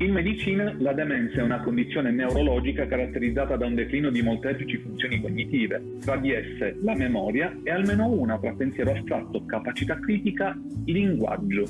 In medicina la demenza è una condizione neurologica caratterizzata da un declino di molteplici funzioni cognitive, tra di esse la memoria e almeno una tra pensiero astratto, capacità critica, linguaggio.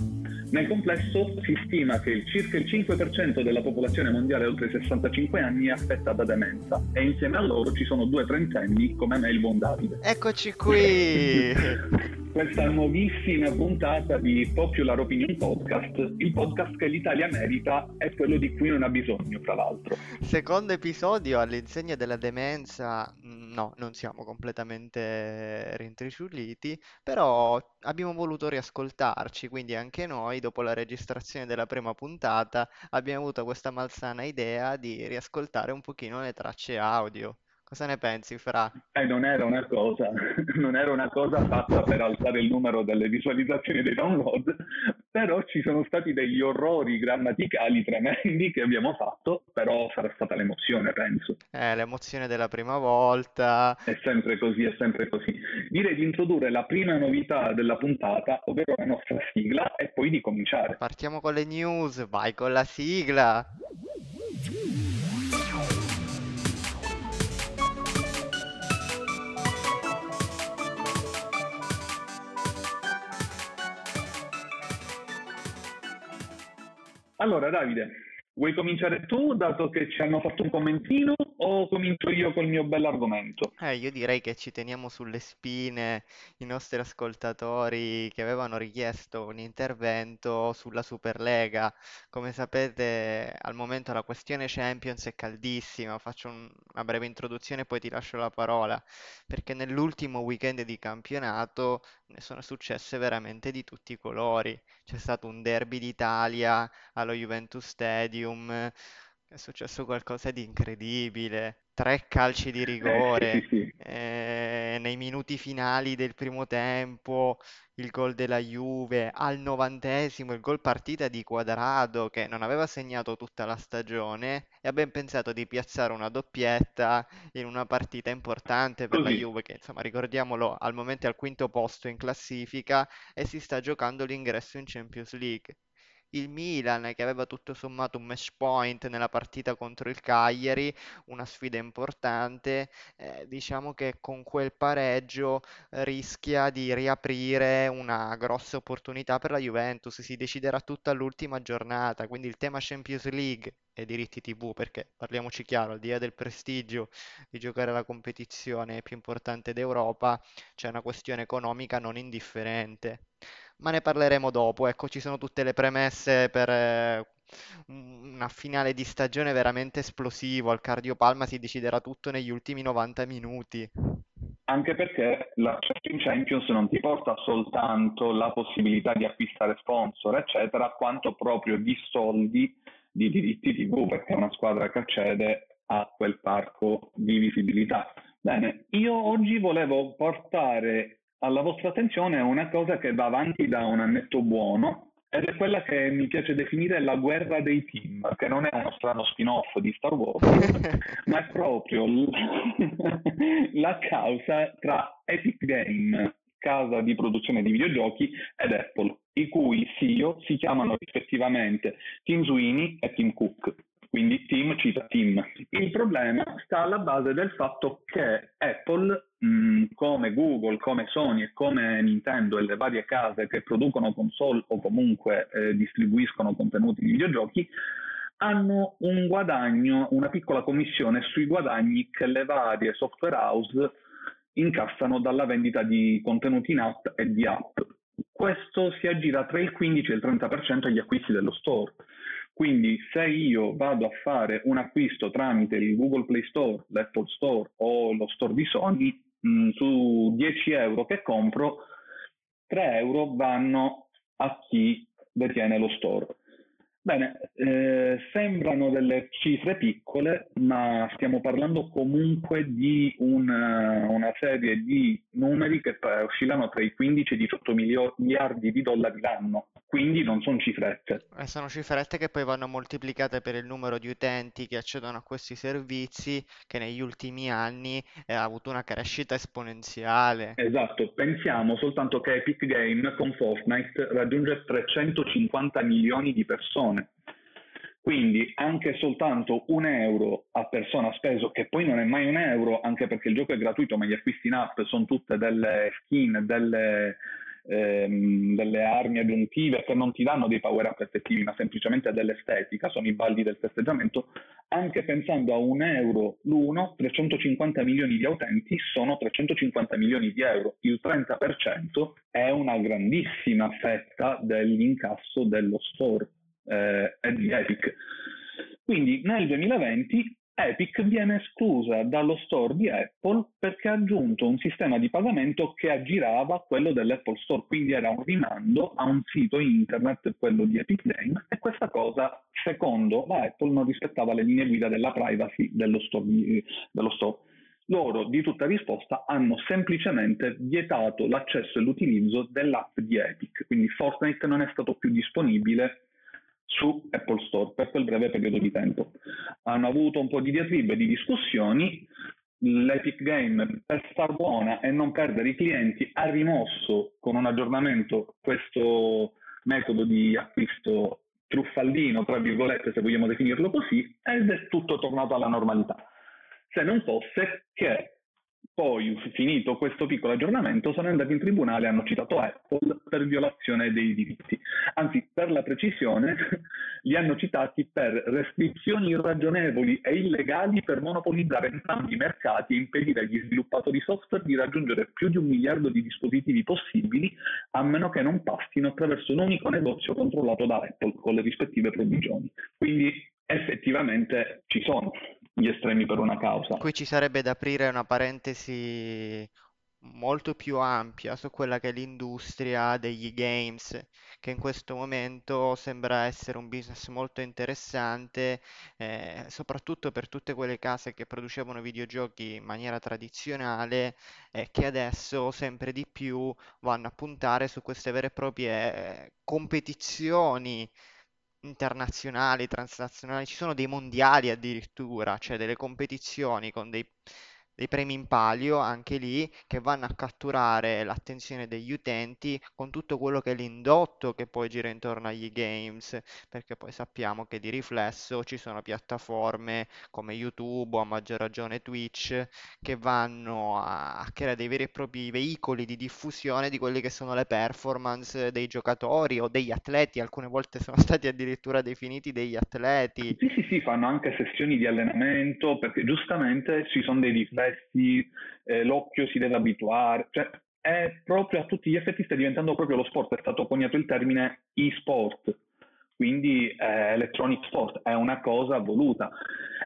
Nel complesso si stima che il circa il 5% della popolazione mondiale oltre i 65 anni è affetta da demenza e insieme a loro ci sono due trentenni come me il buon Davide. Eccoci qui! questa nuovissima puntata di Popular Opinion Podcast, il podcast che l'Italia merita e quello di cui non ha bisogno, tra l'altro. Secondo episodio all'insegna della demenza, mm, no, non siamo completamente rintriciulliti, però abbiamo voluto riascoltarci, quindi anche noi, dopo la registrazione della prima puntata, abbiamo avuto questa malsana idea di riascoltare un pochino le tracce audio. Cosa ne pensi, Fra? Eh, non era una cosa, non era una cosa fatta per alzare il numero delle visualizzazioni dei download, però ci sono stati degli orrori grammaticali tremendi che abbiamo fatto, però sarà stata l'emozione, penso. Eh, l'emozione della prima volta. È sempre così, è sempre così. Direi di introdurre la prima novità della puntata, ovvero la nostra sigla, e poi di cominciare. Partiamo con le news, vai con la sigla. Allora, Davide, vuoi cominciare tu, dato che ci hanno fatto un commentino, o comincio io col mio bell'argomento? Eh, io direi che ci teniamo sulle spine i nostri ascoltatori che avevano richiesto un intervento sulla Superlega. Come sapete, al momento la questione Champions è caldissima. Faccio un- una breve introduzione e poi ti lascio la parola, perché nell'ultimo weekend di campionato ne sono successe veramente di tutti i colori. C'è stato un derby d'Italia allo Juventus Stadium, è successo qualcosa di incredibile. Tre calci di Eh, sì, rigore, sì, eh, nei minuti finali del primo tempo, il gol della Juve, al novantesimo il gol partita di Quadrado che non aveva segnato tutta la stagione e ha ben pensato di piazzare una doppietta in una partita importante per la. Juve che insomma ricordiamolo al momento è al quinto posto in classifica e si sta giocando l'ingresso in Champions League. Il Milan che aveva tutto sommato un match point nella partita contro il Cagliari, una sfida importante, eh, diciamo che con quel pareggio rischia di riaprire una grossa opportunità per la Juventus. Si deciderà tutto all'ultima giornata, quindi il tema Champions League e diritti TV, perché parliamoci chiaro, al di là del prestigio di giocare la competizione più importante d'Europa, c'è una questione economica non indifferente. Ma ne parleremo dopo, ecco, ci sono tutte le premesse per eh, un- una finale di stagione veramente esplosivo. Al Cardiopalma si deciderà tutto negli ultimi 90 minuti. Anche perché la Champions non ti porta soltanto la possibilità di acquistare sponsor, eccetera, quanto proprio di soldi di diritti TV, perché è una squadra che accede a quel parco di visibilità. Bene, io oggi volevo portare alla vostra attenzione una cosa che va avanti da un annetto buono ed è quella che mi piace definire la guerra dei team, che non è uno strano spin-off di Star Wars, ma è proprio l- la causa tra Epic Game, casa di produzione di videogiochi, ed Apple, i cui CEO si chiamano rispettivamente Tim Sweeney e Tim Cook. Quindi Tim cita Tim. Il problema sta alla base del fatto che Apple, mh, come Google, come Sony e come Nintendo e le varie case che producono console o comunque eh, distribuiscono contenuti di videogiochi, hanno un guadagno, una piccola commissione sui guadagni che le varie software house incassano dalla vendita di contenuti in app e di app. Questo si aggira tra il 15 e il 30% agli acquisti dello store. Quindi se io vado a fare un acquisto tramite il Google Play Store, l'Apple Store o lo store di Sony, mh, su 10 euro che compro, 3 euro vanno a chi detiene lo store. Bene, eh, sembrano delle cifre piccole, ma stiamo parlando comunque di una, una serie di numeri che oscillano tra i 15 e i 18 milio- miliardi di dollari l'anno, quindi non sono cifrette. E sono cifrette che poi vanno moltiplicate per il numero di utenti che accedono a questi servizi, che negli ultimi anni eh, ha avuto una crescita esponenziale. Esatto, pensiamo soltanto che Epic Game con Fortnite raggiunge 350 milioni di persone. Quindi anche soltanto un euro a persona speso, che poi non è mai un euro, anche perché il gioco è gratuito, ma gli acquisti in app sono tutte delle skin, delle, ehm, delle armi aggiuntive che non ti danno dei power up effettivi, ma semplicemente dell'estetica, sono i balli del festeggiamento, anche pensando a un euro l'uno, 350 milioni di utenti sono 350 milioni di euro. Il 30% è una grandissima fetta dell'incasso dello store eh, di Epic. Quindi nel 2020 Epic viene esclusa dallo store di Apple perché ha aggiunto un sistema di pagamento che aggirava quello dell'Apple Store, quindi era un rimando a un sito internet, quello di Epic Games, e questa cosa, secondo la Apple, non rispettava le linee guida della privacy dello store. Dello store. Loro, di tutta risposta, hanno semplicemente vietato l'accesso e l'utilizzo dell'app di Epic, quindi Fortnite non è stato più disponibile su Apple Store per quel breve periodo di tempo. Hanno avuto un po' di diatribe, di discussioni, l'Epic Game per star buona e non perdere i clienti ha rimosso con un aggiornamento questo metodo di acquisto truffaldino, tra virgolette, se vogliamo definirlo così, ed è tutto tornato alla normalità. Se non fosse che poi, finito questo piccolo aggiornamento, sono andati in tribunale e hanno citato Apple per violazione dei diritti. Anzi, per la precisione, li hanno citati per restrizioni irragionevoli e illegali per monopolizzare entrambi i mercati e impedire agli sviluppatori software di raggiungere più di un miliardo di dispositivi possibili, a meno che non passino attraverso un unico negozio controllato da Apple con le rispettive provvigioni. Quindi effettivamente ci sono gli estremi per una causa. Qui ci sarebbe da aprire una parentesi molto più ampia su quella che è l'industria degli games, che in questo momento sembra essere un business molto interessante, eh, soprattutto per tutte quelle case che producevano videogiochi in maniera tradizionale e che adesso sempre di più vanno a puntare su queste vere e proprie eh, competizioni internazionali, transnazionali, ci sono dei mondiali addirittura, cioè delle competizioni con dei dei premi in palio anche lì che vanno a catturare l'attenzione degli utenti con tutto quello che è l'indotto che poi gira intorno agli games, perché poi sappiamo che di riflesso ci sono piattaforme come YouTube o a maggior ragione Twitch che vanno a creare dei veri e propri veicoli di diffusione di quelle che sono le performance dei giocatori o degli atleti, alcune volte sono stati addirittura definiti degli atleti. Sì, sì, sì, fanno anche sessioni di allenamento perché giustamente ci sono dei difetti riflessi, eh, l'occhio si deve abituare, cioè è proprio a tutti gli effetti sta diventando proprio lo sport, è stato coniato il termine e-sport, quindi eh, electronic sport, è una cosa voluta.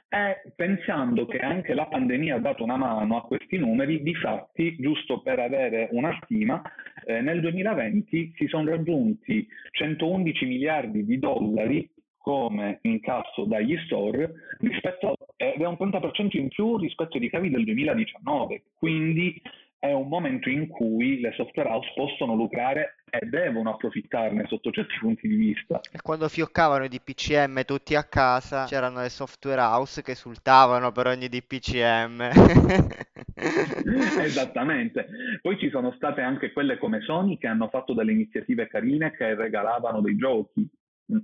E pensando che anche la pandemia ha dato una mano a questi numeri, di fatti, giusto per avere una stima, eh, nel 2020 si sono raggiunti 111 miliardi di dollari come incasso dagli store rispetto, ed è un 30% in più rispetto ai ricavi del 2019, quindi è un momento in cui le software house possono lucrare e devono approfittarne sotto certi punti di vista. E quando fioccavano i DPCM tutti a casa, c'erano le software house che esultavano per ogni DPCM. Esattamente. Poi ci sono state anche quelle come Sony che hanno fatto delle iniziative carine che regalavano dei giochi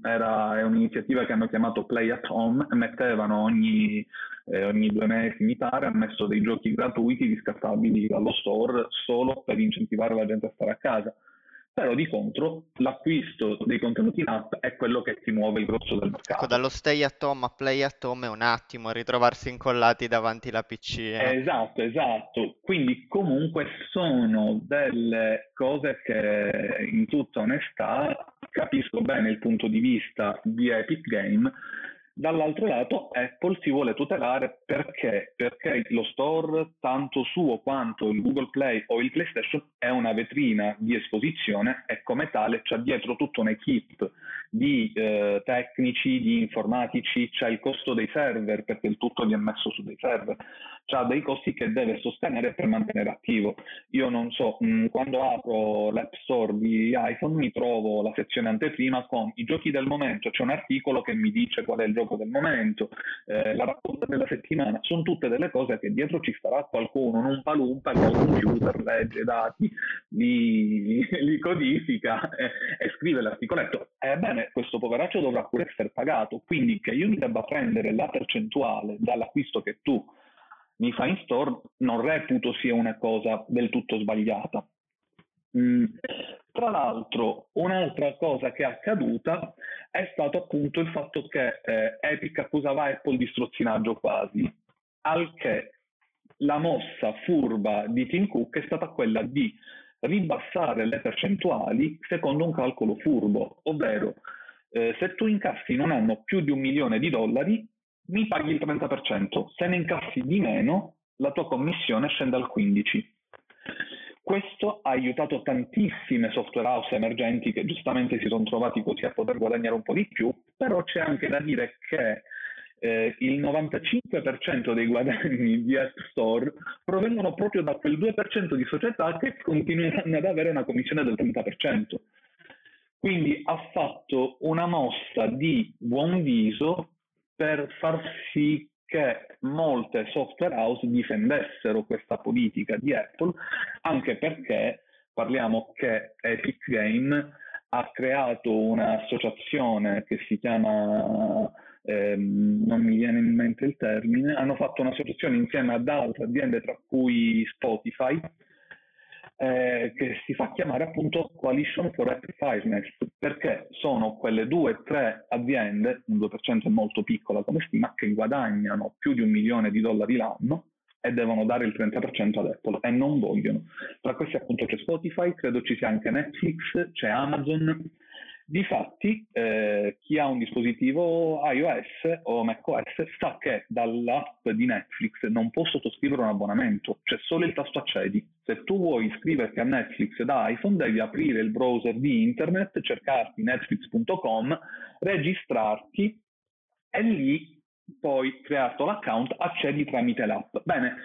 era, è un'iniziativa che hanno chiamato Play at Home, mettevano ogni, eh, ogni due mesi, mi pare, ha messo dei giochi gratuiti riscattabili dallo store solo per incentivare la gente a stare a casa però di contro l'acquisto dei contenuti in app è quello che ti muove il grosso del mercato. Ecco, dallo stay at home a play at home è un attimo ritrovarsi incollati davanti alla PC. Eh. Esatto, esatto. Quindi comunque sono delle cose che in tutta onestà capisco bene il punto di vista di Epic Game Dall'altro lato Apple si vuole tutelare perché? Perché lo store, tanto suo quanto il Google Play o il PlayStation, è una vetrina di esposizione e come tale c'è dietro tutta un'equipe di eh, tecnici, di informatici, c'è il costo dei server perché il tutto viene messo su dei server, c'ha dei costi che deve sostenere per mantenere attivo. Io non so, mh, mm, quando apro l'App Store di iPhone mi trovo la sezione anteprima con i giochi del momento, c'è un articolo che mi dice qual è il gioco del momento, eh, la raccolta della settimana, sono tutte delle cose che dietro ci starà qualcuno, non palumpa che al computer legge dati, li, li codifica e, e scrive l'articoletto. Ebbene, bene, questo poveraccio dovrà pure essere pagato, quindi che io mi debba prendere la percentuale dall'acquisto che tu mi fai in store, non reputo sia una cosa del tutto sbagliata. Mm. Tra l'altro, un'altra cosa che è accaduta è stato appunto il fatto che eh, Epic accusava Apple di strozzinaggio quasi, al che la mossa furba di Tim Cook è stata quella di ribassare le percentuali secondo un calcolo furbo, ovvero eh, se tu incassi in un anno più di un milione di dollari, mi paghi il 30%, se ne incassi di meno, la tua commissione scende al 15%. Questo ha aiutato tantissime software house emergenti che giustamente si sono trovati così a poter guadagnare un po' di più, però c'è anche da dire che eh, il 95% dei guadagni di App Store provengono proprio da quel 2% di società che continueranno ad avere una commissione del 30%. Quindi ha fatto una mossa di buon viso per far sì che molte software house difendessero questa politica di Apple, anche perché parliamo che Epic Game ha creato un'associazione che si chiama ehm, non mi viene in mente il termine, hanno fatto un'associazione insieme ad altre aziende, tra cui Spotify, eh, che si fa chiamare appunto Coalition for Fairness, perché sono quelle due o tre aziende, un 2% è molto piccola come stima, che guadagnano più di un milione di dollari l'anno e devono dare il 30% ad Apple e non vogliono. Tra questi appunto c'è Spotify, credo ci sia anche Netflix, c'è Amazon, Difatti, eh, chi ha un dispositivo iOS o macOS sa che dall'app di Netflix non può sottoscrivere un abbonamento, c'è solo il tasto accedi. Se tu vuoi iscriverti a Netflix da iPhone, devi aprire il browser di internet, cercarti netflix.com, registrarti e lì poi creato l'account, accedi tramite l'app. Bene,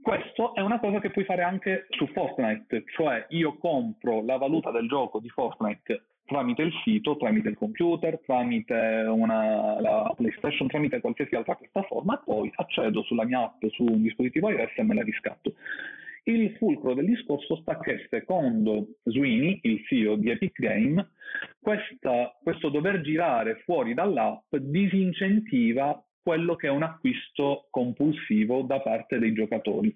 questo è una cosa che puoi fare anche su Fortnite, cioè io compro la valuta del gioco di Fortnite tramite il sito, tramite il computer, tramite una, la PlayStation, tramite qualsiasi altra piattaforma poi accedo sulla mia app su un dispositivo iOS e me la riscatto. Il fulcro del discorso sta che secondo Sweeney, il CEO di Epic Game, questa, questo dover girare fuori dall'app disincentiva quello che è un acquisto compulsivo da parte dei giocatori.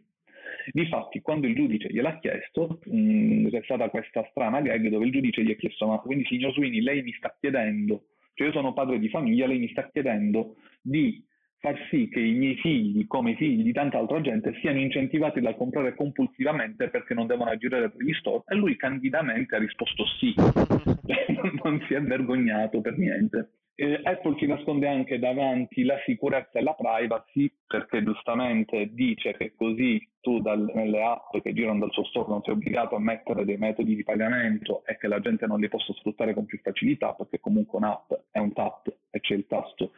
Difatti, quando il giudice gliel'ha chiesto, mh, mm, c'è stata questa strana gag dove il giudice gli ha chiesto: Ma quindi, signor Sweeney, lei mi sta chiedendo, cioè io sono padre di famiglia, lei mi sta chiedendo di far sì che i miei figli, come i figli di tanta altra gente, siano incentivati dal comprare compulsivamente perché non devono agire per gli store? E lui candidamente ha risposto sì, non si è vergognato per niente. Eh, Apple si nasconde anche davanti la sicurezza e la privacy perché giustamente dice che così tu dal, nelle app che girano dal suo store non sei obbligato a mettere dei metodi di pagamento e che la gente non li possa sfruttare con più facilità perché comunque un'app è un tap e c'è il tasto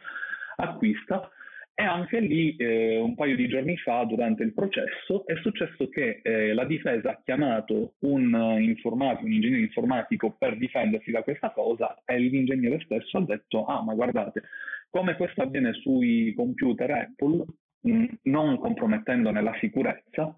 acquista e anche lì, eh, un paio di giorni fa, durante il processo, è successo che eh, la difesa ha chiamato un, informatico, un ingegnere informatico per difendersi da questa cosa e l'ingegnere stesso ha detto, ah ma guardate, come questo avviene sui computer Apple, mh, mm, non compromettendone la sicurezza,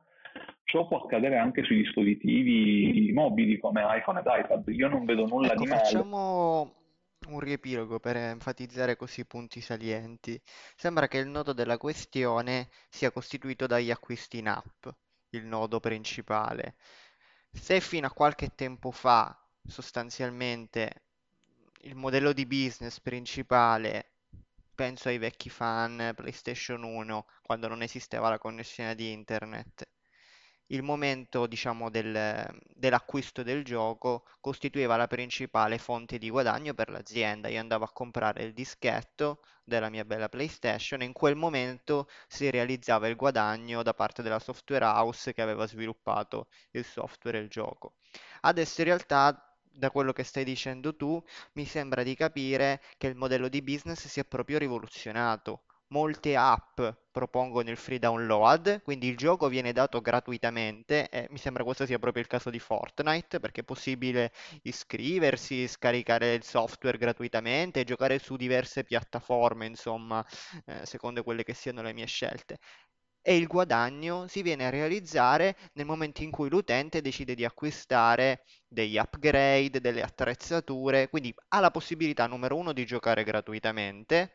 ciò può accadere anche sui dispositivi mobili come iPhone ed iPad. Io non vedo nulla ecco, di male. Facciamo un riepilogo per enfatizzare così i punti salienti. Sembra che il nodo della questione sia costituito dagli acquisti in app, il nodo principale. Se fino a qualche tempo fa sostanzialmente il modello di business principale, penso ai vecchi fan PlayStation 1, quando non esisteva la connessione di internet, il momento, diciamo, del, dell'acquisto del gioco costituiva la principale fonte di guadagno per l'azienda. Io andavo a comprare il dischetto della mia bella PlayStation e in quel momento si realizzava il guadagno da parte della software house che aveva sviluppato il software e il gioco. Adesso in realtà da quello che stai dicendo tu, mi sembra di capire che il modello di business si è proprio rivoluzionato molte app propongono il free download, quindi il gioco viene dato gratuitamente e mi sembra questo sia proprio il caso di Fortnite perché è possibile iscriversi, scaricare il software gratuitamente e giocare su diverse piattaforme, insomma, eh, secondo quelle che siano le mie scelte. e il guadagno si viene a realizzare nel momento in cui l'utente decide di acquistare degli upgrade, delle attrezzature, quindi ha la possibilità numero uno di giocare gratuitamente,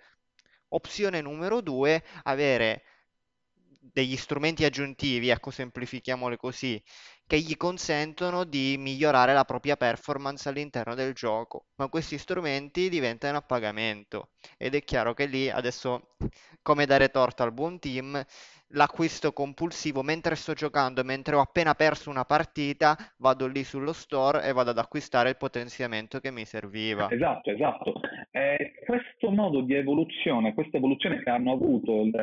opzione numero due, avere degli strumenti aggiuntivi, ecco, semplifichiamole così, che gli consentono di migliorare la propria performance all'interno del gioco, ma questi strumenti diventano a pagamento. Ed è chiaro che lì adesso come dare torto al buon team l'acquisto compulsivo mentre sto giocando, mentre ho appena perso una partita, vado lì sullo store e vado ad acquistare il potenziamento che mi serviva. Esatto, esatto. Eh, questo modo di evoluzione, questa evoluzione che hanno avuto il,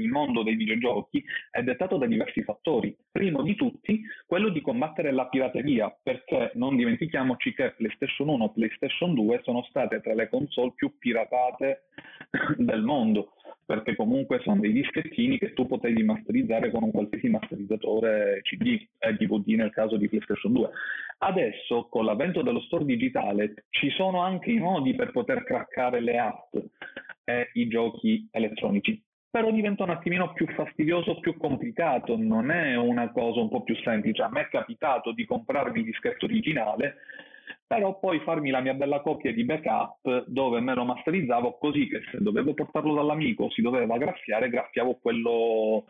il mondo dei videogiochi è dettato da diversi fattori. Primo di tutti, quello di combattere la pirateria, perché non dimentichiamoci che PlayStation 1 e PlayStation 2 sono state tra le console più piratate del mondo perché comunque sono dei dischettini che tu potevi masterizzare con un qualsiasi masterizzatore CD e DVD nel caso di PlayStation 2. Adesso, con l'avvento dello store digitale, ci sono anche i modi per poter craccare le app e i giochi elettronici però diventa un attimino più fastidioso, più complicato, non è una cosa un po' più semplice. A me è capitato di comprarmi il dischetto originale però poi farmi la mia bella copia di backup dove me lo masterizzavo così che se dovevo portarlo dall'amico si doveva graffiare, graffiavo quello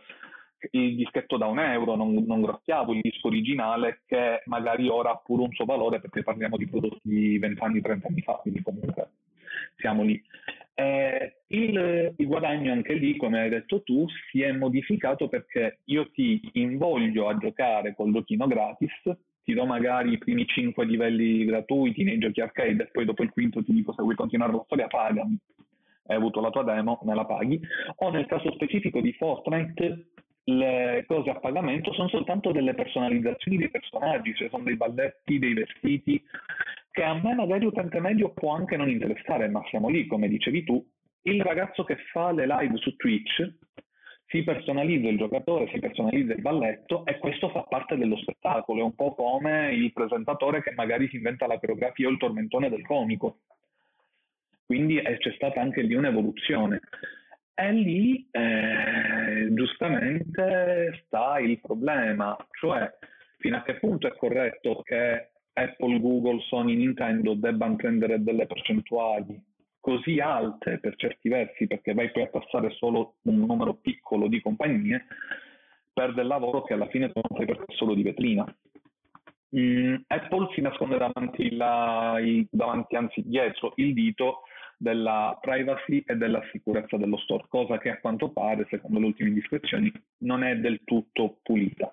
il dischetto da un euro, non, non graffiavo il disco originale che magari ora ha pure un suo valore perché parliamo di prodotti di 20 anni, 30 anni fa, quindi comunque siamo lì. Eh, il, il, guadagno anche lì, come hai detto tu, si è modificato perché io ti invoglio a giocare col giochino gratis, ti do magari i primi 5 livelli gratuiti nei giochi arcade e poi dopo il quinto ti dico se vuoi continuare la storia pagami. Hai avuto la tua demo, me la paghi. O nel caso specifico di Fortnite, le cose a pagamento sono soltanto delle personalizzazioni dei personaggi, cioè sono dei balletti, dei vestiti, che a me magari utente medio può anche non interessare, ma siamo lì, come dicevi tu, il ragazzo che fa le live su Twitch si personalizza il giocatore, si personalizza il balletto e questo fa parte dello spettacolo, è un po' come il presentatore che magari si inventa la coreografia o il tormentone del comico. Quindi eh, c'è stata anche lì un'evoluzione. E lì eh, giustamente sta il problema, cioè fino a che punto è corretto che Apple, Google, Sony, Nintendo debbano prendere delle percentuali così alte per certi versi, perché vai poi a passare solo un numero piccolo di compagnie, per del lavoro che alla fine non fai solo di vetrina. Mm, Apple si nasconde davanti, la, davanti, anzi dietro il dito della privacy e della sicurezza dello store, cosa che a quanto pare, secondo le ultime indiscrezioni, non è del tutto pulita.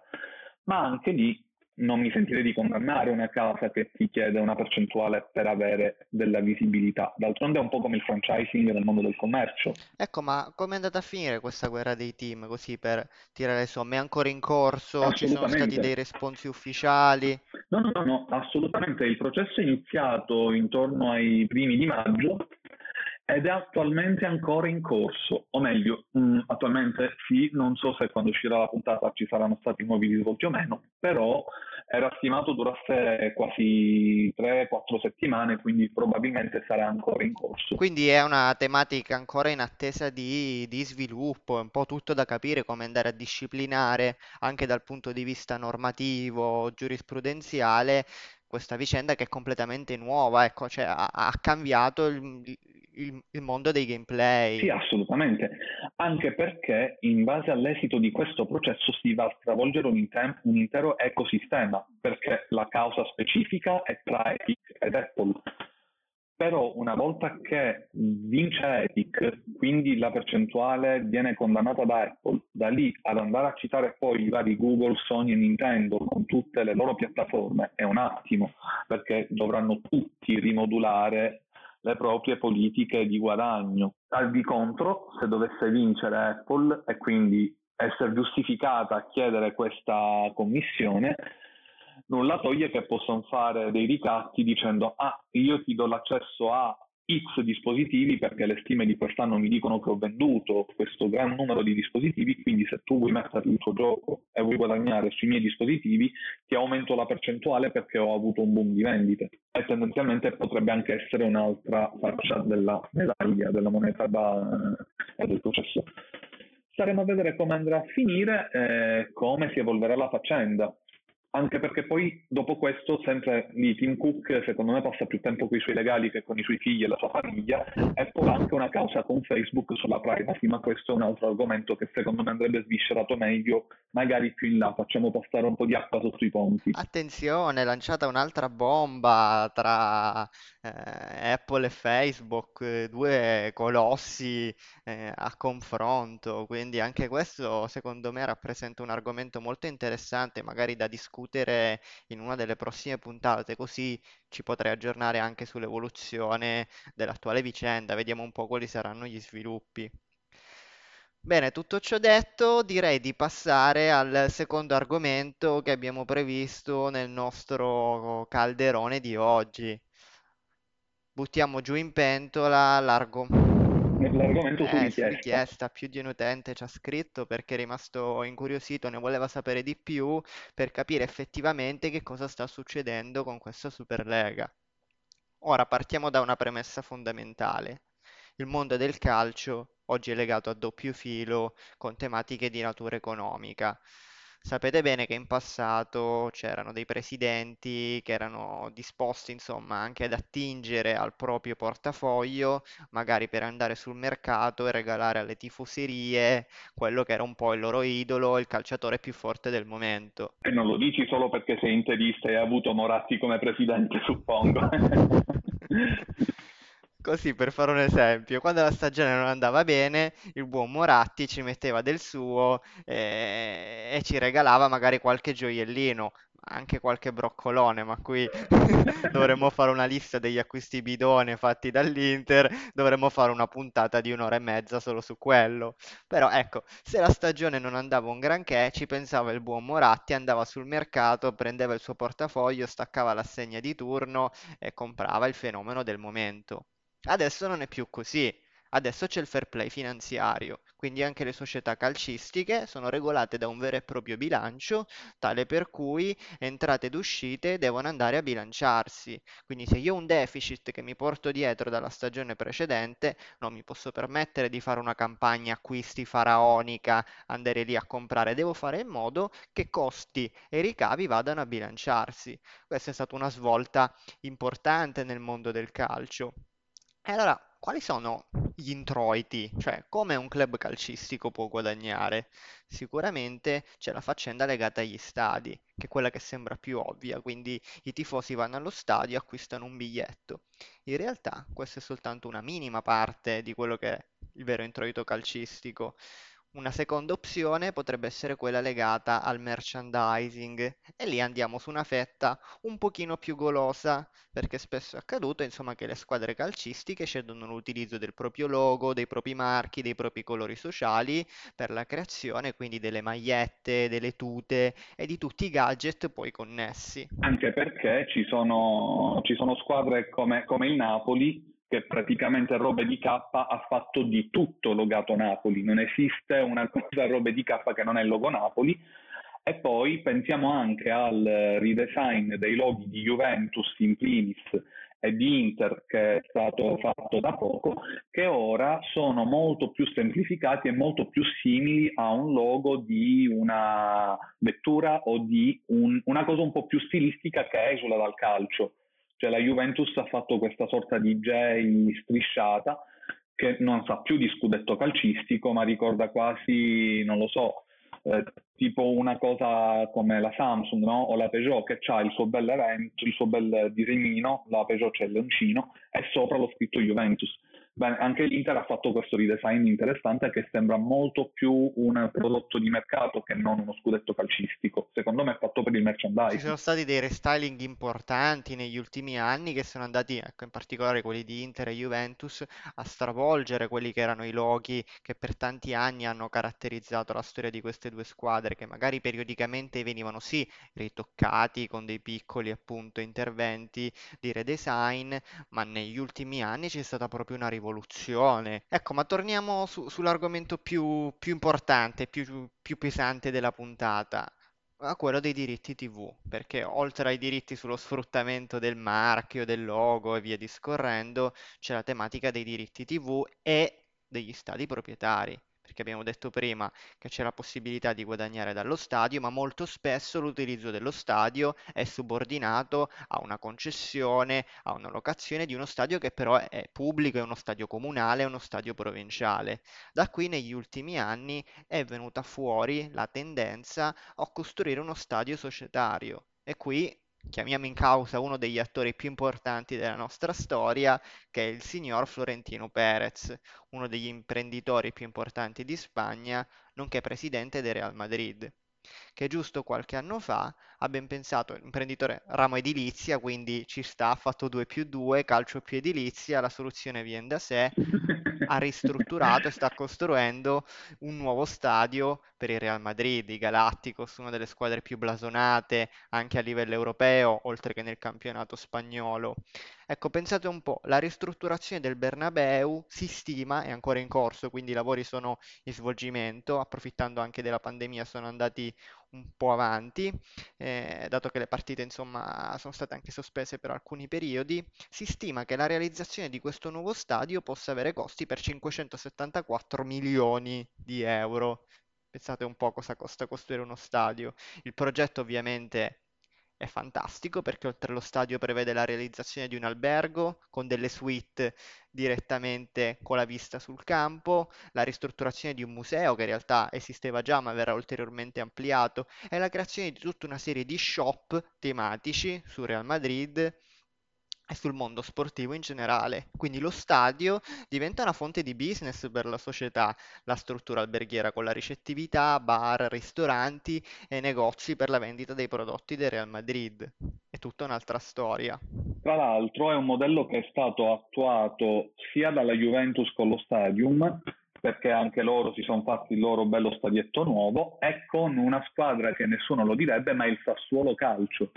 Ma anche lì non mi sentirei di condannare una casa che ti chiede una percentuale per avere della visibilità. D'altronde è un po' come il franchising nel mondo del commercio. Ecco, ma come è andata a finire questa guerra dei team, così per tirare le somme? È ancora in corso? Ci sono stati dei responsi ufficiali? No, no, no, no, assolutamente. Il processo è iniziato intorno ai primi di maggio ed è attualmente ancora in corso, o meglio, mh, mm, attualmente sì, non so se quando uscirà la puntata ci saranno stati nuovi risvolti o meno, però era stimato durasse quasi 3-4 settimane, quindi probabilmente sarà ancora in corso. Quindi è una tematica ancora in attesa di, di sviluppo, è un po' tutto da capire come andare a disciplinare anche dal punto di vista normativo, giurisprudenziale, questa vicenda che è completamente nuova, ecco, cioè ha, ha cambiato il, il, il, mondo dei gameplay. Sì, assolutamente, anche perché in base all'esito di questo processo si va a stravolgere un, inter- un intero ecosistema, perché la causa specifica è tra Epic ed Apple. Però una volta che vince Epic, quindi la percentuale viene condannata da Apple, da lì ad andare a citare poi i vari Google, Sony e Nintendo con tutte le loro piattaforme è un attimo, perché dovranno tutti rimodulare le proprie politiche di guadagno. Al di contro, se dovesse vincere Apple e quindi essere giustificata a chiedere questa commissione, nulla toglie che possano fare dei ricatti dicendo ah, io ti do l'accesso a X dispositivi perché le stime di quest'anno mi dicono che ho venduto questo gran numero di dispositivi, quindi se tu vuoi mettere il tuo gioco e vuoi guadagnare sui miei dispositivi, ti aumento la percentuale perché ho avuto un boom di vendite. E tendenzialmente potrebbe anche essere un'altra faccia della medaglia, della moneta da, eh, del processo. Staremo a vedere come andrà a finire e come si evolverà la faccenda anche perché poi dopo questo sempre lì Tim Cook secondo me passa più tempo con i suoi legali che con i suoi figli e la sua famiglia. E poi anche una causa con Facebook sulla privacy, ma questo è un altro argomento che secondo me andrebbe sviscerato meglio, magari più in là, facciamo passare un po' di acqua sotto i ponti. Attenzione, lanciata un'altra bomba tra eh, Apple e Facebook, due colossi eh, a confronto, quindi anche questo secondo me rappresenta un argomento molto interessante, magari da discutere in una delle prossime puntate, così ci potrei aggiornare anche sull'evoluzione dell'attuale vicenda, vediamo un po' quali saranno gli sviluppi. Bene, tutto ciò detto, direi di passare al secondo argomento che abbiamo previsto nel nostro calderone di oggi. Buttiamo giù in pentola l'argo- L'argomento su eh, su richiesta. richiesta, più di un utente ci ha scritto perché è rimasto incuriosito, ne voleva sapere di più per capire effettivamente che cosa sta succedendo con questa Superlega. Ora partiamo da una premessa fondamentale. Il mondo del calcio oggi è legato a doppio filo con tematiche di natura economica. Sapete bene che in passato c'erano dei presidenti che erano disposti, insomma, anche ad attingere al proprio portafoglio, magari per andare sul mercato e regalare alle tifoserie quello che era un po' il loro idolo, il calciatore più forte del momento. E non lo dici solo perché sei interista e hai avuto Moratti come presidente, suppongo. Così per fare un esempio, quando la stagione non andava bene, il buon Moratti ci metteva del suo eh, e ci regalava magari qualche gioiellino, anche qualche broccolone, ma qui dovremmo fare una lista degli acquisti bidone fatti dall'Inter, dovremmo fare una puntata di un'ora e mezza solo su quello. Però ecco, se la stagione non andava un granché, ci pensava il buon Moratti, andava sul mercato, prendeva il suo portafoglio, staccava l'assegna di turno e comprava il fenomeno del momento. Adesso non è più così. Adesso c'è il fair play finanziario, quindi anche le società calcistiche sono regolate da un vero e proprio bilancio, tale per cui entrate ed uscite devono andare a bilanciarsi. Quindi se io ho un deficit che mi porto dietro dalla stagione precedente, non mi posso permettere di fare una campagna acquisti faraonica, andare lì a comprare, devo fare in modo che costi e ricavi vadano a bilanciarsi. Questa è stata una svolta importante nel mondo del calcio. E allora, quali sono gli introiti? Cioè, come un club calcistico può guadagnare? Sicuramente c'è la faccenda legata agli stadi, che è quella che sembra più ovvia, quindi i tifosi vanno allo stadio e acquistano un biglietto. In realtà, questa è soltanto una minima parte di quello che è il vero introito calcistico. Una seconda opzione potrebbe essere quella legata al merchandising e lì andiamo su una fetta un pochino più golosa, perché spesso è accaduto, insomma, che le squadre calcistiche scelgono l'utilizzo del proprio logo, dei propri marchi, dei propri colori sociali per la creazione quindi delle magliette, delle tute e di tutti i gadget poi connessi. Anche perché ci sono, ci sono squadre come, come il Napoli che praticamente Robe di K ha fatto di tutto logato Napoli, non esiste una cosa Robe di K che non è logo Napoli. E poi pensiamo anche al redesign dei loghi di Juventus in primis e di Inter che è stato fatto da poco, che ora sono molto più semplificati e molto più simili a un logo di una vettura o di un, una cosa un po' più stilistica che esula dal calcio cioè la Juventus ha fatto questa sorta di J strisciata che non sa più di scudetto calcistico, ma ricorda quasi, non lo so, eh, tipo una cosa come la Samsung no? o la Peugeot che ha il suo bel evento, il suo bel disegnino, la Peugeot c'è il leoncino e sopra l'ho scritto Juventus. Bene, anche l'Inter ha fatto questo ridesign interessante che sembra molto più un prodotto di mercato che non uno scudetto calcistico. Secondo me è fatto per il merchandising. Ci sono stati dei restyling importanti negli ultimi anni che sono andati, ecco, in particolare quelli di Inter e Juventus, a stravolgere quelli che erano i loghi che per tanti anni hanno caratterizzato la storia di queste due squadre, che magari periodicamente venivano sì ritoccati con dei piccoli appunto interventi di redesign, ma negli ultimi anni c'è stata proprio una rivoluzione rivoluzione. Ecco, ma torniamo su- sull'argomento più, più importante, più, più pesante della puntata, a quello dei diritti TV, perché oltre ai diritti sullo sfruttamento del marchio, del logo e via discorrendo, c'è la tematica dei diritti TV e degli stadi proprietari perché abbiamo detto prima che c'è la possibilità di guadagnare dallo stadio, ma molto spesso l'utilizzo dello stadio è subordinato a una concessione, a una locazione di uno stadio che però è pubblico, è uno stadio comunale, è uno stadio provinciale. Da qui negli ultimi anni è venuta fuori la tendenza a costruire uno stadio societario e qui chiamiamo in causa uno degli attori più importanti della nostra storia, che è il signor Florentino Perez, uno degli imprenditori più importanti di Spagna, nonché presidente del Real Madrid, che giusto qualche anno fa ha ben pensato, imprenditore ramo edilizia, quindi ci sta, ha fatto 2 più 2, calcio più edilizia, la soluzione viene da sé, ha ristrutturato e sta costruendo un nuovo stadio per il Real Madrid, i Galacticos, una delle squadre più blasonate anche a livello europeo, oltre che nel campionato spagnolo. Ecco, pensate un po', la ristrutturazione del Bernabeu si stima, è ancora in corso, quindi i lavori sono in svolgimento, approfittando anche della pandemia sono andati un po' avanti, eh, dato che le partite insomma sono state anche sospese per alcuni periodi, si stima che la realizzazione di questo nuovo stadio possa avere costi per 574 milioni di euro. Pensate un po' cosa costa costruire uno stadio. Il progetto ovviamente è fantastico perché oltre allo stadio prevede la realizzazione di un albergo con delle suite direttamente con la vista sul campo, la ristrutturazione di un museo che in realtà esisteva già ma verrà ulteriormente ampliato e la creazione di tutta una serie di shop tematici su Real Madrid e sul mondo sportivo in generale. Quindi lo stadio diventa una fonte di business per la società, la struttura alberghiera con la ricettività, bar, ristoranti e negozi per la vendita dei prodotti del Real Madrid. È tutta un'altra storia. Tra l'altro è un modello che è stato attuato sia dalla Juventus con lo Stadium, perché anche loro si sono fatti il loro bello stadietto nuovo, e con una squadra che nessuno lo direbbe, ma il Sassuolo Calcio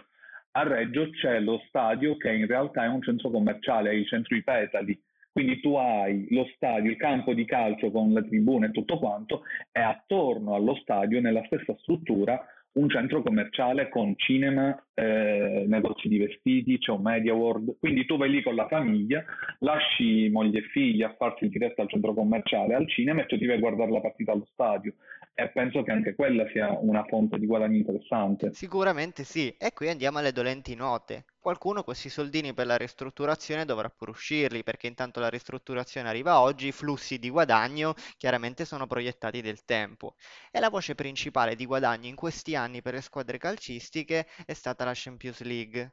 a Reggio c'è lo stadio che in realtà è un centro commerciale, il centro di Petali. Quindi tu hai lo stadio, il campo di calcio con le tribune e tutto quanto, e attorno allo stadio, nella stessa struttura, un centro commerciale con cinema, eh, negozi di vestiti, c'è un Media World, quindi tu vai lì con la famiglia, lasci moglie e figli a farsi il diretto al centro commerciale, al cinema e tu ti vai a guardare la partita allo stadio e penso che anche quella sia una fonte di guadagno interessante. Sicuramente sì, e qui andiamo alle dolenti note. Qualcuno questi soldini per la ristrutturazione dovrà pur uscirli, perché intanto la ristrutturazione arriva oggi, i flussi di guadagno chiaramente sono proiettati del tempo. E la voce principale di guadagno in questi anni per le squadre calcistiche è stata la Champions League.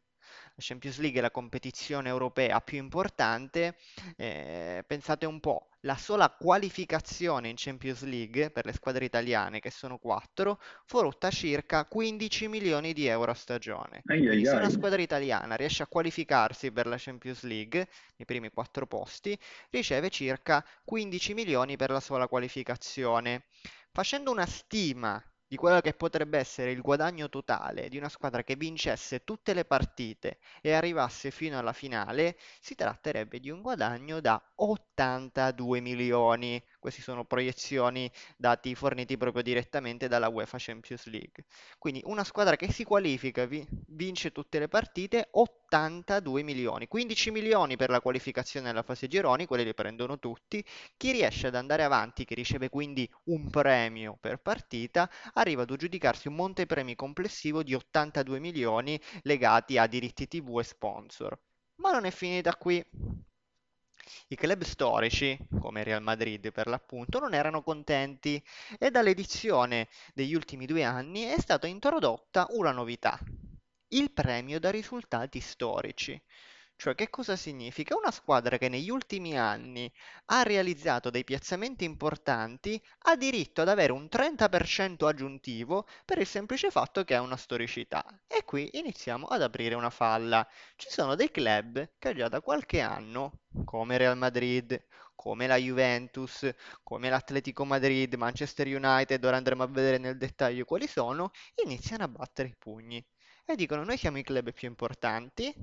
La Champions League è la competizione europea più importante, eh, pensate un po', la sola qualificazione in Champions League per le squadre italiane, che sono quattro, frutta circa 15 milioni di euro a stagione. Quindi se una squadra italiana riesce a qualificarsi per la Champions League, nei primi quattro posti, riceve circa 15 milioni per la sola qualificazione. Facendo una stima di quello che potrebbe essere il guadagno totale di una squadra che vincesse tutte le partite e arrivasse fino alla finale, si tratterebbe di un guadagno da 82 milioni. Queste sono proiezioni, dati forniti proprio direttamente dalla UEFA Champions League. Quindi una squadra che si qualifica, vi- vince tutte le partite, 82 milioni. 15 milioni per la qualificazione alla fase gironi, quelli li prendono tutti. Chi riesce ad andare avanti, che riceve quindi un premio per partita, arriva ad aggiudicarsi un montepremi complessivo di 82 milioni legati a diritti TV e sponsor. Ma non è finita qui. I club storici, come Real Madrid per l'appunto, non erano contenti e dall'edizione degli ultimi due anni è stata introdotta una novità, il premio da risultati storici. Cioè, che cosa significa? Una squadra che negli ultimi anni ha realizzato dei piazzamenti importanti ha diritto ad avere un 30% aggiuntivo per il semplice fatto che ha una storicità. E qui iniziamo ad aprire una falla. Ci sono dei club che già da qualche anno, come Real Madrid, come la Juventus, come l'Atletico Madrid, Manchester United, ora andremo a vedere nel dettaglio quali sono, iniziano a battere i pugni e dicono noi siamo i club più importanti,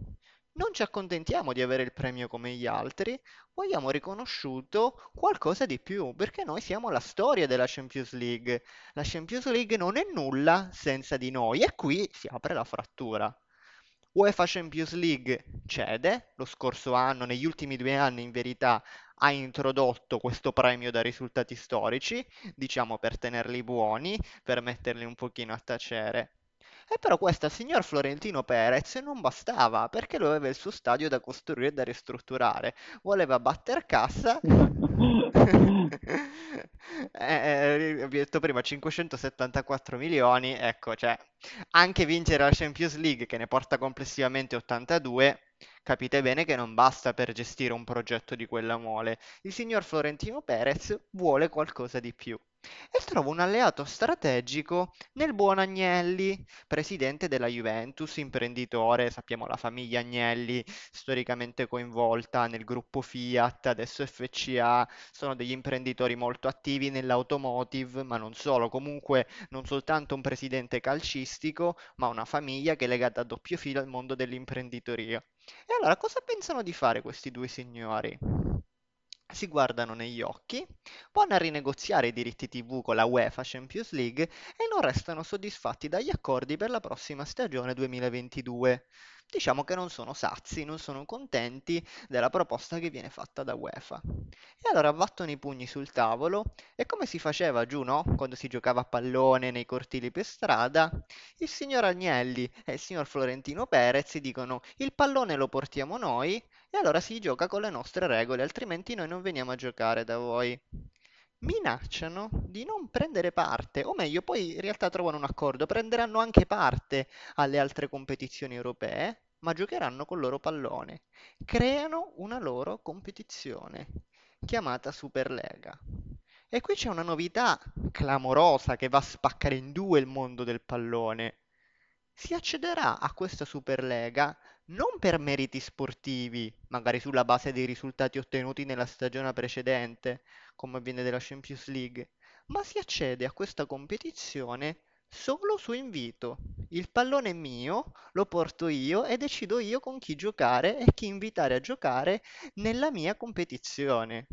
non ci accontentiamo di avere il premio come gli altri, vogliamo riconosciuto qualcosa di più, perché noi siamo la storia della Champions League. La Champions League non è nulla senza di noi e qui si apre la frattura. UEFA Champions League cede, lo scorso anno, negli ultimi due anni in verità, ha introdotto questo premio da risultati storici, diciamo per tenerli buoni, per metterli un pochino a tacere. E però questo al signor Florentino Perez non bastava, perché lui aveva il suo stadio da costruire e da ristrutturare. Voleva batter cassa. eh, eh, vi ho detto prima 574 milioni, ecco, cioè anche vincere la Champions League che ne porta complessivamente 82, capite bene che non basta per gestire un progetto di quella mole. Il signor Florentino Perez vuole qualcosa di più e trova un alleato strategico nel buon Agnelli, presidente della Juventus, imprenditore, sappiamo la famiglia Agnelli, storicamente coinvolta nel gruppo Fiat, adesso FCA, sono degli imprenditori molto attivi nell'automotive, ma non solo, comunque non soltanto un presidente calcistico, ma una famiglia che è legata a doppio filo al mondo dell'imprenditoria. E allora cosa pensano di fare questi due signori? Si guardano negli occhi, vanno a rinegoziare i diritti TV con la UEFA Champions League e non restano soddisfatti dagli accordi per la prossima stagione 2022. Diciamo che non sono sazi, non sono contenti della proposta che viene fatta da UEFA. E allora battono i pugni sul tavolo e come si faceva giù, no? Quando si giocava a pallone nei cortili per strada, il signor Agnelli e il signor Florentino Perez dicono il pallone lo portiamo noi e allora si gioca con le nostre regole, altrimenti noi non veniamo a giocare da voi minacciano di non prendere parte, o meglio, poi in realtà trovano un accordo, prenderanno anche parte alle altre competizioni europee, ma giocheranno col loro pallone. Creano una loro competizione chiamata Superlega. E qui c'è una novità clamorosa che va a spaccare in due il mondo del pallone. Si accederà a questa Superlega non per meriti sportivi, magari sulla base dei risultati ottenuti nella stagione precedente, come avviene della Champions League, ma si accede a questa competizione solo su invito. Il pallone è mio, lo porto io e decido io con chi giocare e chi invitare a giocare nella mia competizione.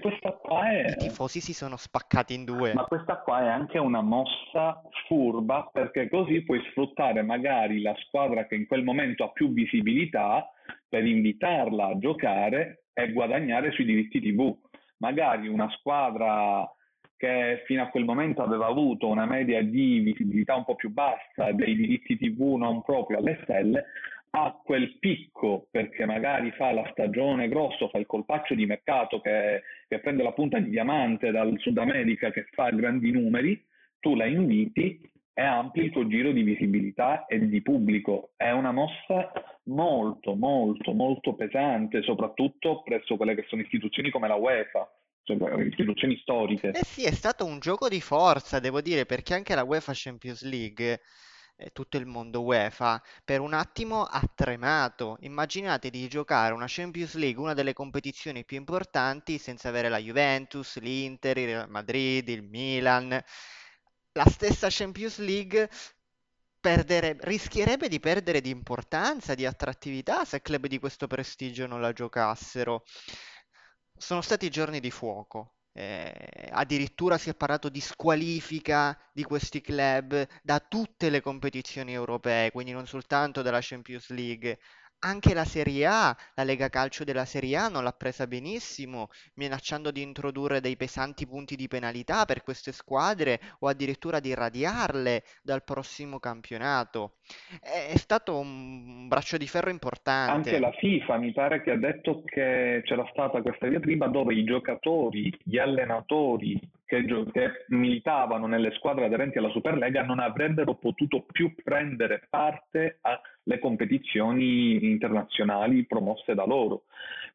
Questa qua è... I tifosi si sono spaccati in due. Ma questa qua è anche una mossa furba perché così puoi sfruttare magari la squadra che in quel momento ha più visibilità per invitarla a giocare e guadagnare sui diritti TV. Magari una squadra che fino a quel momento aveva avuto una media di visibilità un po' più bassa, dei diritti TV non proprio alle stelle, ha quel picco perché magari fa la stagione grosso, fa il colpaccio di mercato che, che prende la punta di diamante dal Sud America che fa grandi numeri, tu la inviti e ampli il tuo giro di visibilità e di pubblico. È una mossa molto, molto, molto pesante, soprattutto presso quelle che sono istituzioni come la UEFA, cioè istituzioni storiche. Eh sì, è stato un gioco di forza, devo dire, perché anche la UEFA Champions League tutto il mondo UEFA, per un attimo ha tremato. Immaginate di giocare una Champions League, una delle competizioni più importanti, senza avere la Juventus, l'Inter, il Real Madrid, il Milan. La stessa Champions League perdere, rischierebbe di perdere di importanza, di attrattività se club di questo prestigio non la giocassero. Sono stati giorni di fuoco. Eh, addirittura si è parlato di squalifica di questi club da tutte le competizioni europee, quindi non soltanto dalla Champions League. Anche la Serie A, la Lega Calcio della Serie A non l'ha presa benissimo, minacciando di introdurre dei pesanti punti di penalità per queste squadre o addirittura di radiarle dal prossimo campionato. È stato un braccio di ferro importante. Anche la FIFA mi pare che ha detto che c'era stata questa diatriba dove i giocatori, gli allenatori che, che, militavano nelle squadre aderenti alla Superlega non avrebbero potuto più prendere parte alle competizioni internazionali promosse da loro.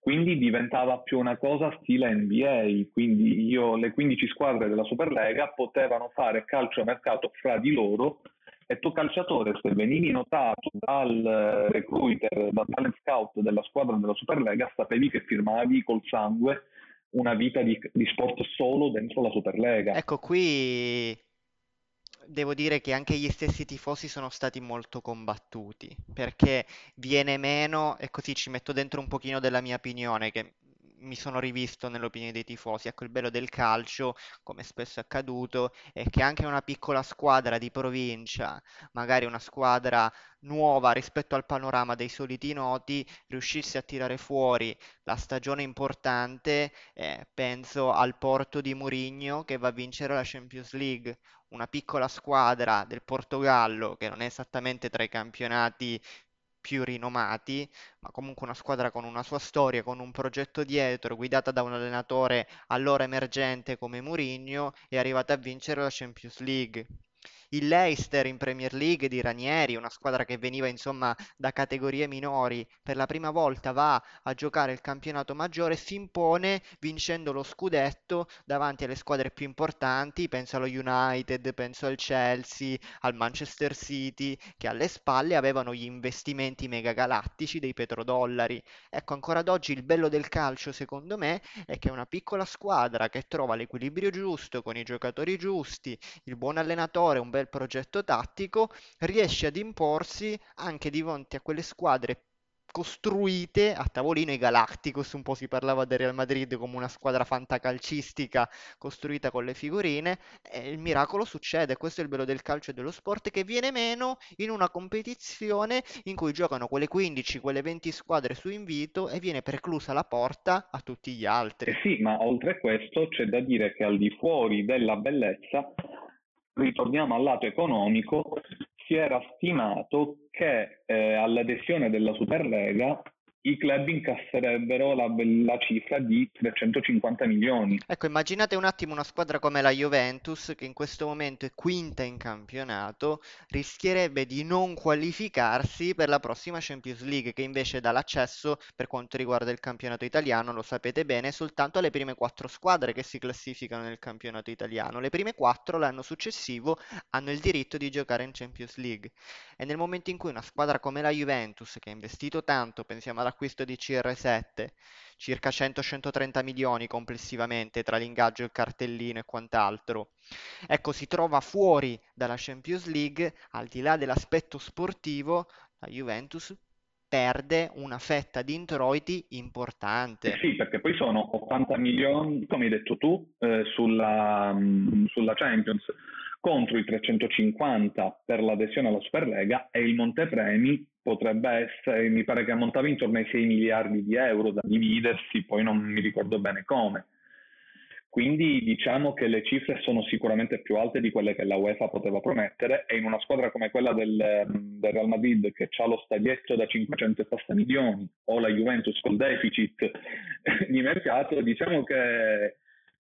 Quindi diventava più una cosa stile NBA, quindi io, le 15 squadre della Superlega potevano fare calcio a mercato fra di loro e tu calciatore se venivi notato dal recruiter, dal talent scout della squadra della Superlega, sapevi che firmavi col sangue una vita di, di sport solo dentro la Superlega. Ecco, qui devo dire che anche gli stessi tifosi sono stati molto combattuti, perché viene meno, e così ci metto dentro un pochino della mia opinione, che mi sono rivisto nell'opinione dei tifosi. Ecco, il bello del calcio, come spesso è accaduto, è che anche una piccola squadra di provincia, magari una squadra nuova rispetto al panorama dei soliti noti, riuscisse a tirare fuori la stagione importante, eh, penso al Porto di Mourinho che va a vincere la Champions League, una piccola squadra del Portogallo che non è esattamente tra i campionati più rinomati, ma comunque una squadra con una sua storia, con un progetto dietro, guidata da un allenatore allora emergente come Mourinho, è arrivata a vincere la Champions League il Leicester in Premier League di Ranieri, una squadra che veniva insomma da categorie minori, per la prima volta va a giocare il campionato maggiore, si impone vincendo lo scudetto davanti alle squadre più importanti, penso allo United, penso al Chelsea, al Manchester City, che alle spalle avevano gli investimenti megagalattici dei petrodollari. Ecco, ancora ad oggi il bello del calcio, secondo me, è che una piccola squadra che trova l'equilibrio giusto con i giocatori giusti, il buon allenatore, un bel progetto tattico, riesce ad imporsi anche di fronte a quelle squadre costruite a tavolino i Galacticos, un po' si parlava del Real Madrid come una squadra fantacalcistica costruita con le figurine, e il miracolo succede, questo è il bello del calcio e dello sport, che viene meno in una competizione in cui giocano quelle 15, quelle 20 squadre su invito e viene preclusa la porta a tutti gli altri. Eh sì, ma oltre a questo c'è da dire che al di fuori della bellezza ritorniamo al lato economico, si era stimato che eh, all'adesione della Superlega i club incasserebbero la, la, cifra di 350 milioni. Ecco, immaginate un attimo una squadra come la Juventus, che in questo momento è quinta in campionato, rischierebbe di non qualificarsi per la prossima Champions League, che invece dà l'accesso, per quanto riguarda il campionato italiano, lo sapete bene, soltanto alle prime quattro squadre che si classificano nel campionato italiano. Le prime quattro l'anno successivo hanno il diritto di giocare in Champions League. E nel momento in cui una squadra come la Juventus, che ha investito tanto, pensiamo alla l'acquisto di CR7, circa 100-130 milioni complessivamente tra l'ingaggio, il cartellino e quant'altro. Ecco, si trova fuori dalla Champions League, al di là dell'aspetto sportivo, la Juventus perde una fetta di introiti importante. Eh sì, perché poi sono 80 milioni, come hai detto tu, eh, sulla, mm, sulla Champions contro i 350 per l'adesione alla Superlega e il montepremi potrebbe essere, mi pare che ammontava intorno ai 6 miliardi di euro da dividersi, poi non mi ricordo bene come. Quindi diciamo che le cifre sono sicuramente più alte di quelle che la UEFA poteva promettere e in una squadra come quella del, del Real Madrid che ha lo stadietto da 580 milioni o la Juventus col deficit di mercato, diciamo che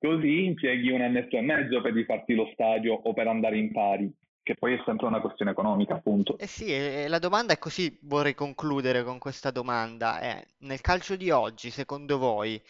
Così impieghi un annetto e mezzo per rifarti lo stadio o per andare in pari, che poi è sempre una questione economica, appunto. Eh sì, la domanda è così, vorrei concludere con questa domanda. È, nel calcio di oggi, secondo voi,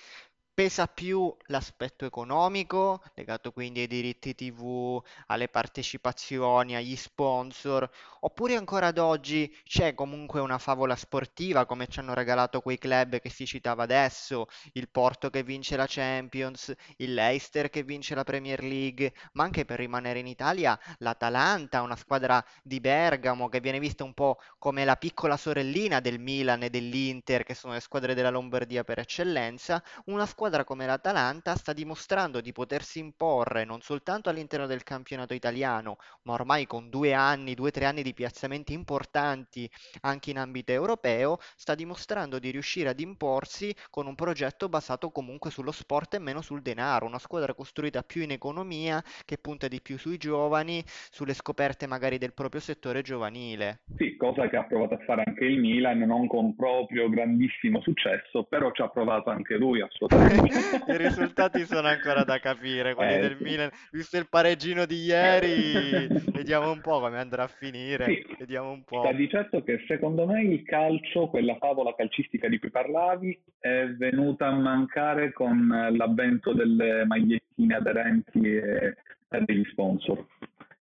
Pesa più l'aspetto economico, legato quindi ai diritti TV, alle partecipazioni, agli sponsor, oppure ancora ad oggi c'è comunque una favola sportiva, come ci hanno regalato quei club che si citava adesso, il Porto che vince la Champions, il Leicester che vince la Premier League, ma anche per rimanere in Italia l'Atalanta, una squadra di Bergamo che viene vista un po' come la piccola sorellina del Milan e dell'Inter, che sono le squadre della Lombardia per eccellenza, una squadra squadra come l'Atalanta sta dimostrando di potersi imporre non soltanto all'interno del campionato italiano, ma ormai con due anni, due o tre anni di piazzamenti importanti anche in ambito europeo, sta dimostrando di riuscire ad imporsi con un progetto basato comunque sullo sport e meno sul denaro, una squadra costruita più in economia, che punta di più sui giovani, sulle scoperte magari del proprio settore giovanile. Sì, cosa che ha provato a fare anche il Milan, non con proprio grandissimo successo, però ci ha provato anche lui a suo tempo. I risultati sono ancora da capire, quelli eh, del sì. Milan. Visto il pareggino di ieri, vediamo un po' come andrà a finire. Sì. Vediamo un po'. Sta dicendo che secondo me il calcio, quella favola calcistica di cui parlavi, è venuta a mancare con l'avvento delle magliettine aderenti e, e degli sponsor.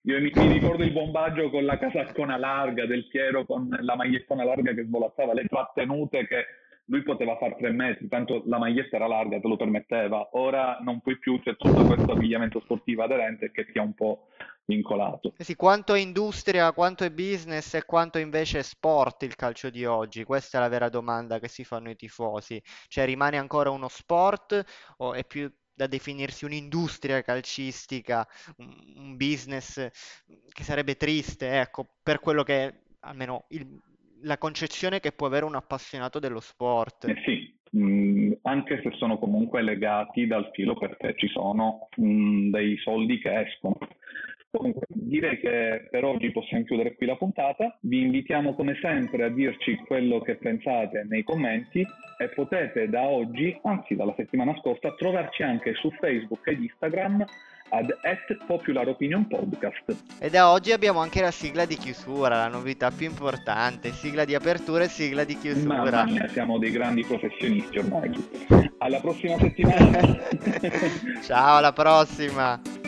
Io mi, mi, ricordo il bombaggio con la casaccona larga del Piero con la magliettona larga che svolazzava, le trattenute che lui poteva fare tre metri, tanto la maglietta era larga, te lo permetteva. Ora non puoi più, c'è tutto questo abbigliamento sportivo aderente che ti ha un po' vincolato. Eh sì, quanto è industria, quanto è business e quanto invece è sport il calcio di oggi? Questa è la vera domanda che si fanno i tifosi. Cioè, rimane ancora uno sport o è più da definirsi un'industria calcistica, un, business che sarebbe triste, ecco, per quello che almeno il- la concezione che può avere un appassionato dello sport. Eh sì, mh, anche se sono comunque legati dal filo perché ci sono mh, dei soldi che escono. Comunque, direi che per oggi possiamo chiudere qui la puntata. Vi invitiamo come sempre a dirci quello che pensate nei commenti e potete da oggi, anzi dalla settimana scorsa, trovarci anche su Facebook ed Instagram ad at Popular Opinion Podcast. E da oggi abbiamo anche la sigla di chiusura, la novità più importante, sigla di apertura e sigla di chiusura. Mia, siamo dei grandi professionisti ormai. Alla prossima settimana. Ciao, alla prossima.